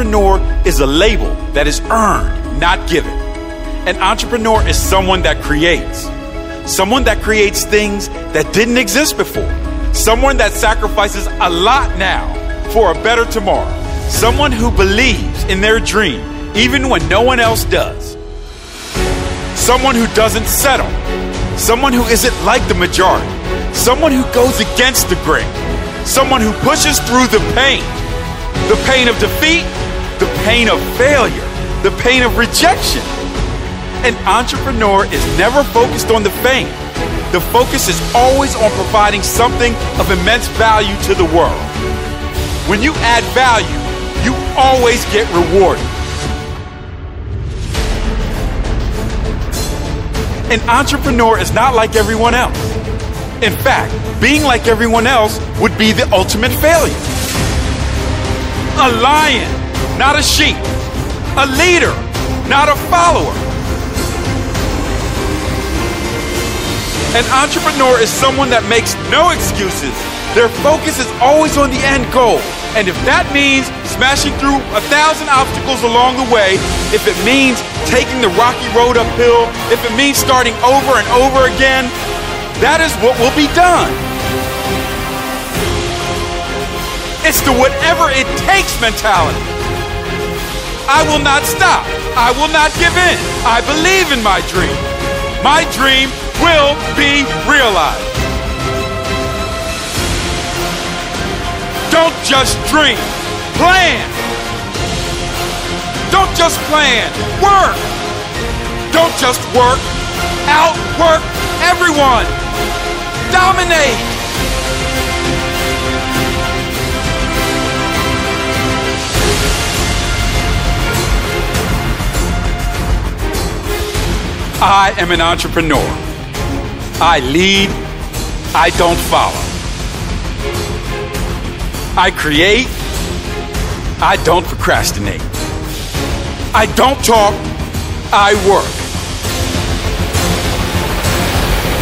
entrepreneur is a label that is earned, not given. An entrepreneur is someone that creates, someone that creates things that didn't exist before, someone that sacrifices a lot now for a better tomorrow, someone who believes in their dream even when no one else does, someone who doesn't settle, someone who isn't like the majority, someone who goes against the grain, someone who pushes through the pain. The pain of defeat, pain of failure, the pain of rejection. An entrepreneur is never focused on the fame. The focus is always on providing something of immense value to the world. When you add value, you always get rewarded. An entrepreneur is not like everyone else. In fact, being like everyone else would be the ultimate failure. A lion, not a sheep. A leader, not a follower. An entrepreneur is someone that makes no excuses. Their focus is always on the end goal. And if that means smashing through a thousand obstacles along the way, if it means taking the rocky road uphill, if it means starting over and over again, that is what will be done. It's the whatever it takes mentality. I will not stop. I will not give in. I believe in my dream. My dream will be realized. Don't just dream, plan. Don't just plan, work. Don't just work, outwork everyone. Dominate. I am an entrepreneur. I lead, I don't follow. I create, I don't procrastinate. I don't talk, I work.